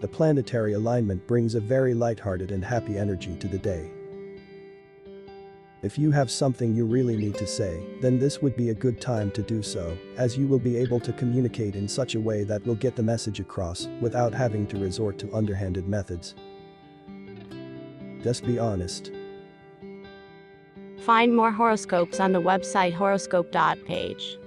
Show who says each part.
Speaker 1: the planetary alignment brings a very lighthearted and happy energy to the day. If you have something you really need to say, then this would be a good time to do so, as you will be able to communicate in such a way that will get the message across without having to resort to underhanded methods. Just be honest.
Speaker 2: Find more horoscopes on the website horoscope.page.